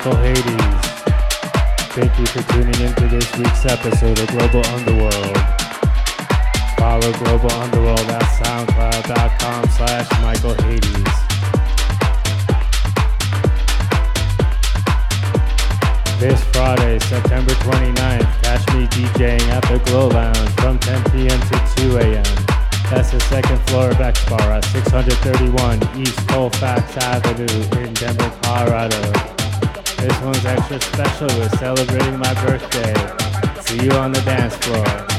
Michael Hades. Thank you for tuning in to this week's episode of Global Underworld. Follow Global Underworld at soundcloud.com slash Michael Hades. This Friday, September 29th, catch me DJing at the Glow Lounge from 10 p.m. to 2 a.m. That's the second floor of X Bar at 631 East Colfax Avenue in Denver, Colorado. This one's extra special. We're celebrating my birthday. See you on the dance floor.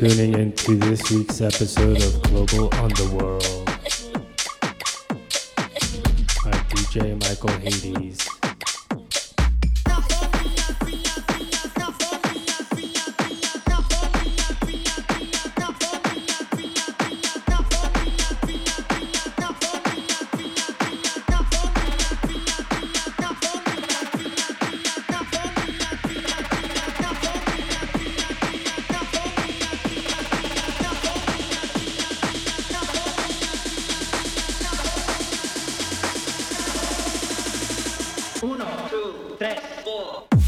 Tuning in to this week's episode of Global Underworld. By DJ Michael 1, 2, 3, 4.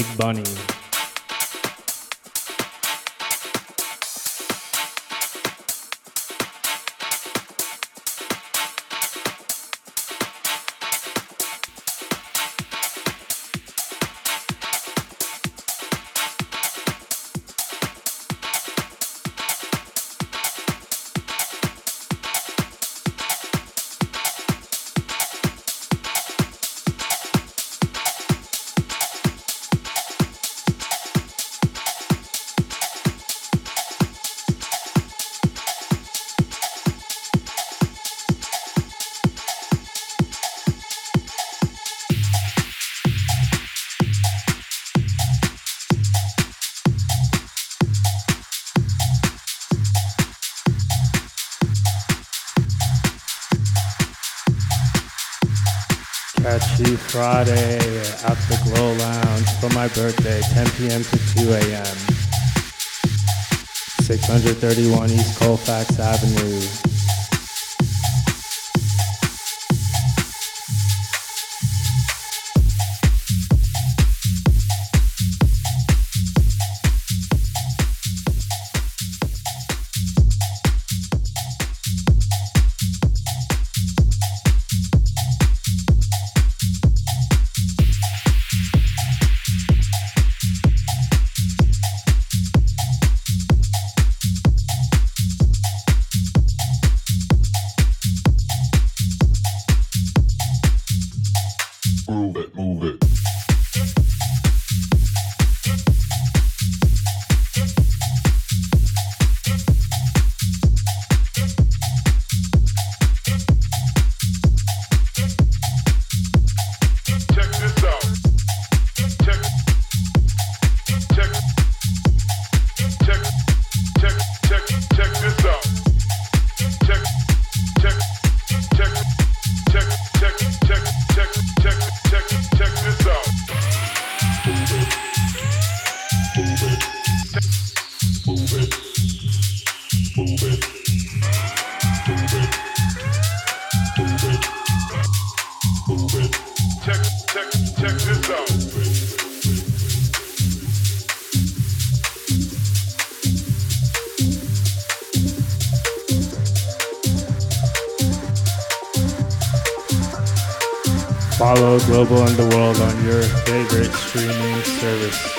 Big Bunny. Friday at the Glow Lounge for my birthday, 10 p.m. to 2 a.m. 631 East Colfax Avenue. Global and the World on your favorite streaming service.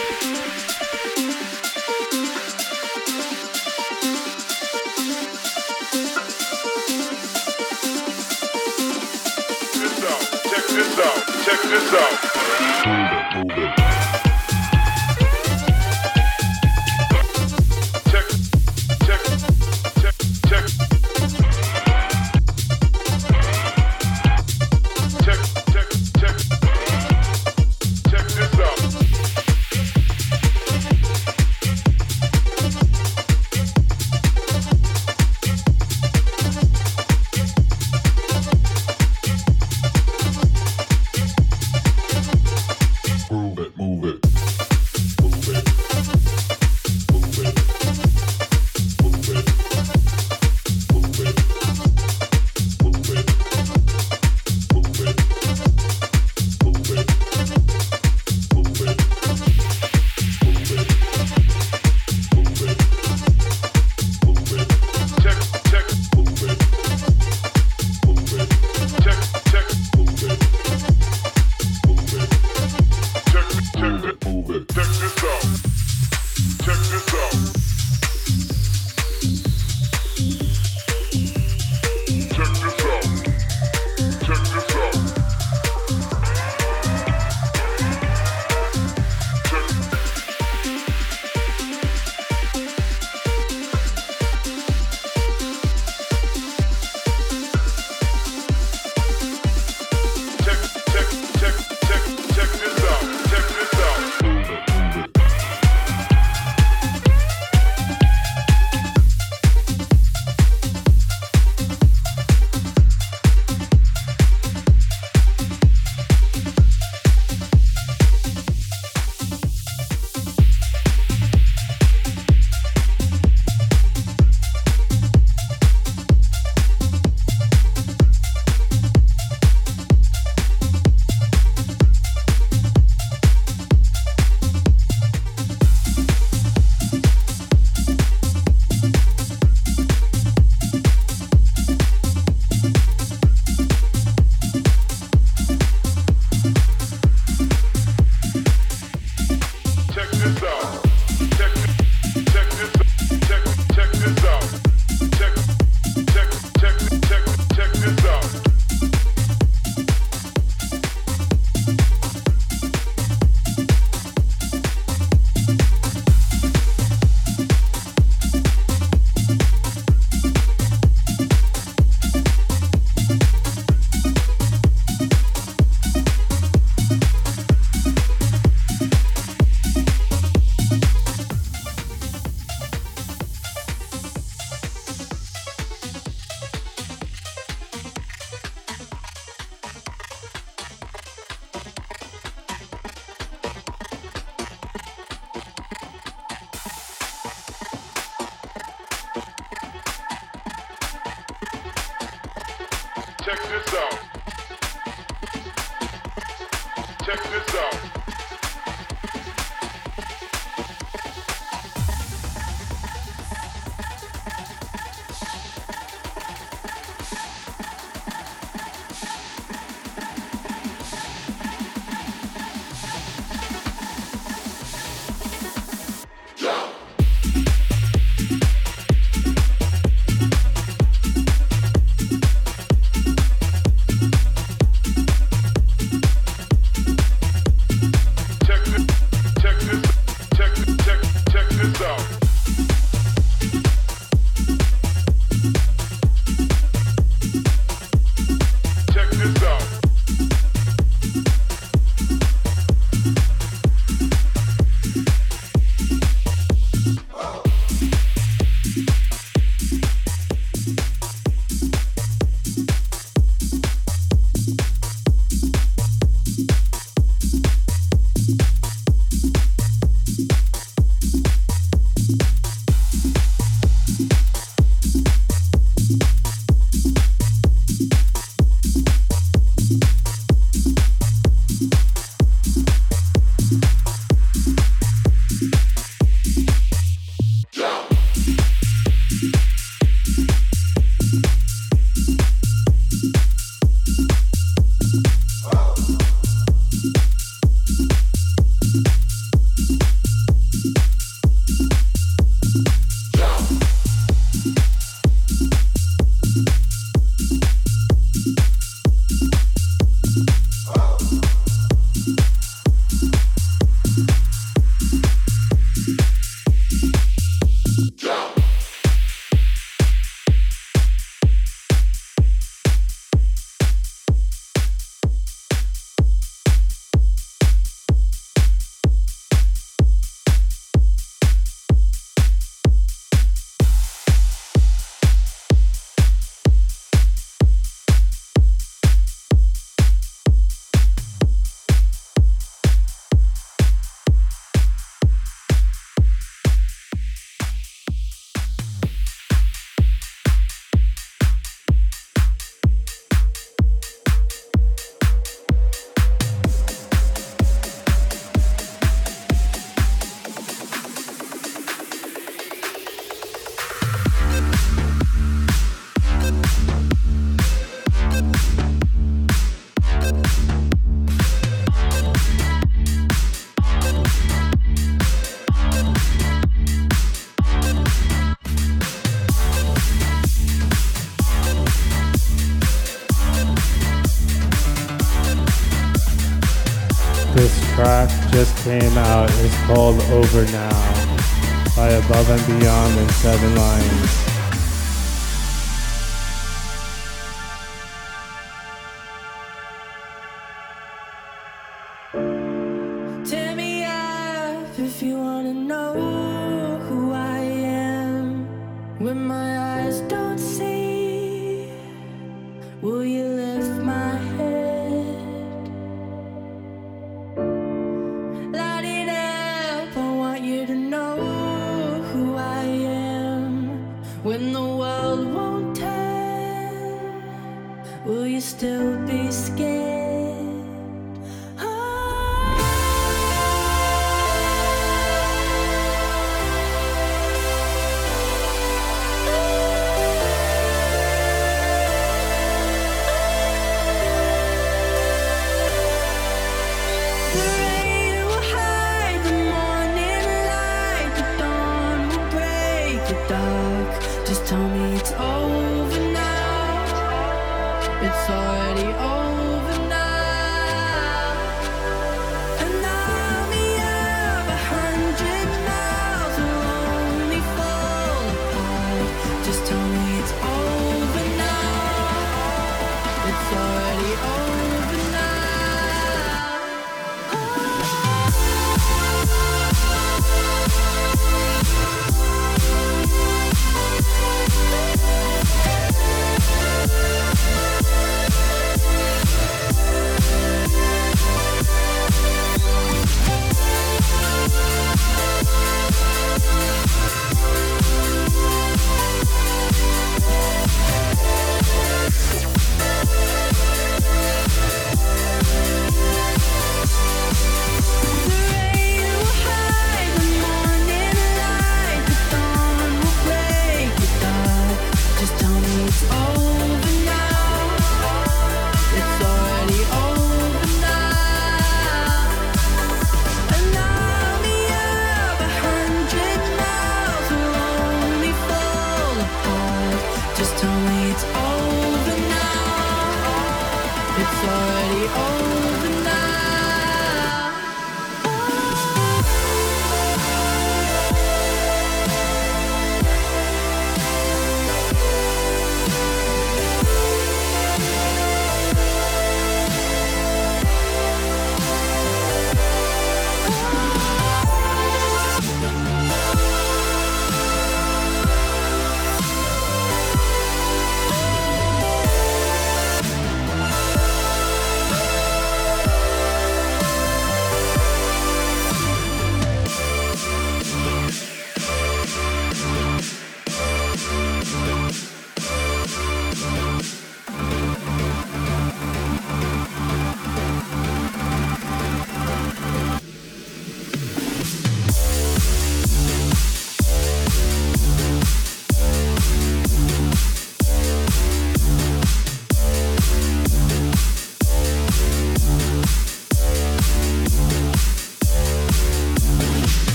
by Above and Beyond and Seven Lions.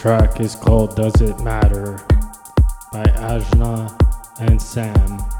track is called Does It Matter by Ajna and Sam.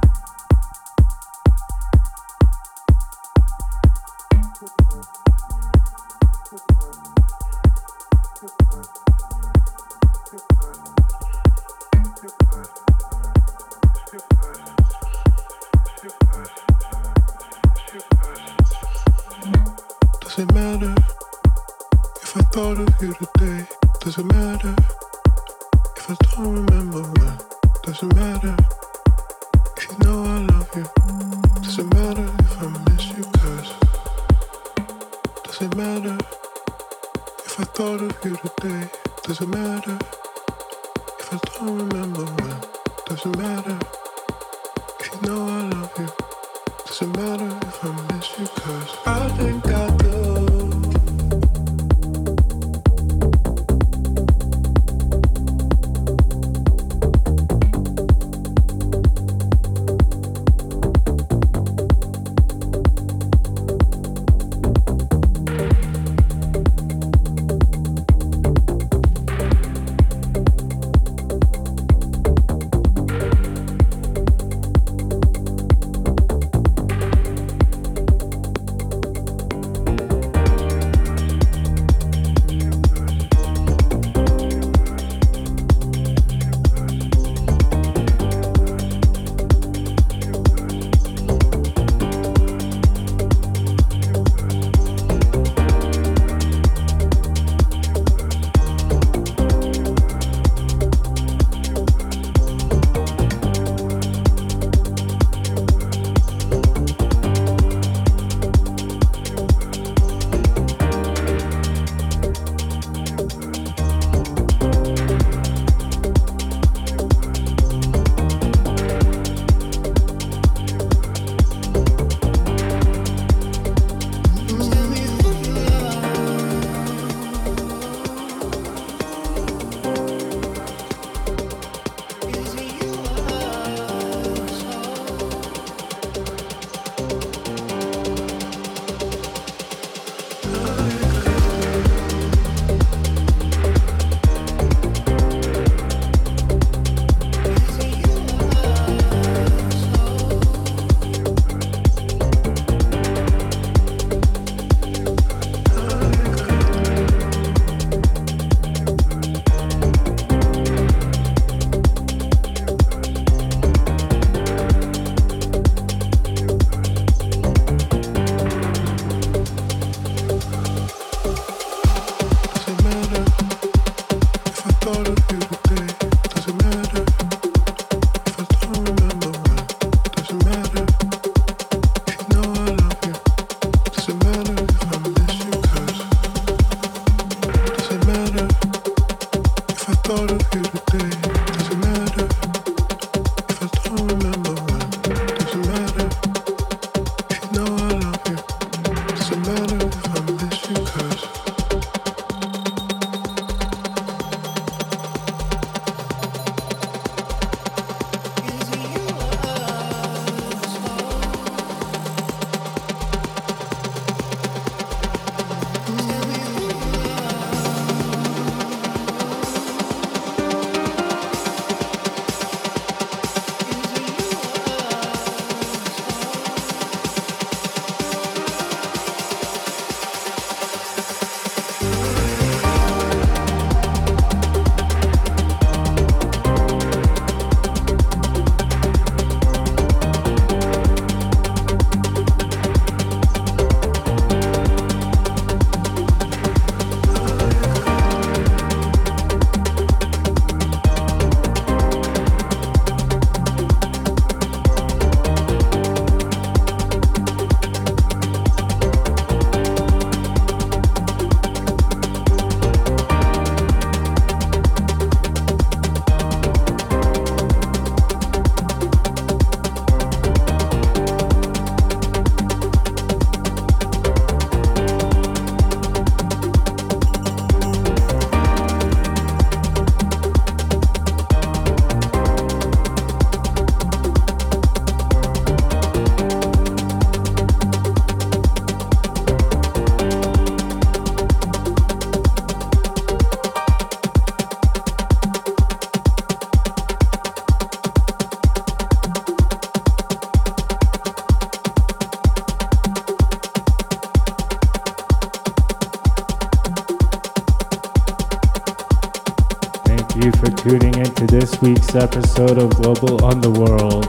This week's episode of Global Underworld.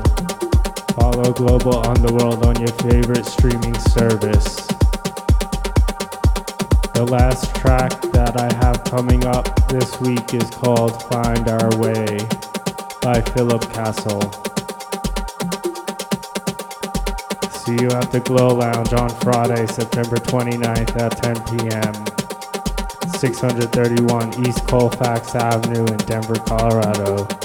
Follow Global Underworld on your favorite streaming service. The last track that I have coming up this week is called Find Our Way by Philip Castle. See you at the Glow Lounge on Friday, September 29th at 10 p.m. 631 East Colfax Avenue in Denver, Colorado.